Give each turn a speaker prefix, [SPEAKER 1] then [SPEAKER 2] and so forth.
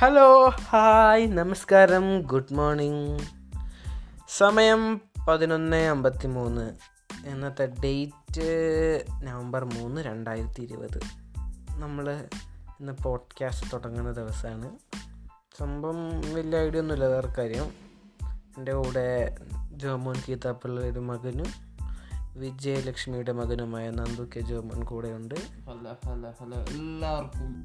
[SPEAKER 1] Hello hi നമസ്കാരം good morning. സമയം പതിനൊന്ന് അമ്പത്തി മൂന്ന് ഇന്നത്തെ ഡേറ്റ് നവംബർ മൂന്ന് രണ്ടായിരത്തി ഇരുപത് നമ്മൾ ഇന്ന് പോഡ്കാസ്റ്റ് തുടങ്ങുന്ന ദിവസമാണ്. സംഭവം വലിയ ഐഡിയ ഒന്നുമില്ല വേറെ കാര്യം. എന്റെ കൂടെ ജോമോൻ കീതാപ്പിള്ളയുടെ മകനും വിജയലക്ഷ്മിയുടെ മകനുമായ നന്ദു കെ ജോമോൻ കൂടെയുണ്ട്.
[SPEAKER 2] ഹലോ ഹലോ ഹലോ എല്ലാവർക്കും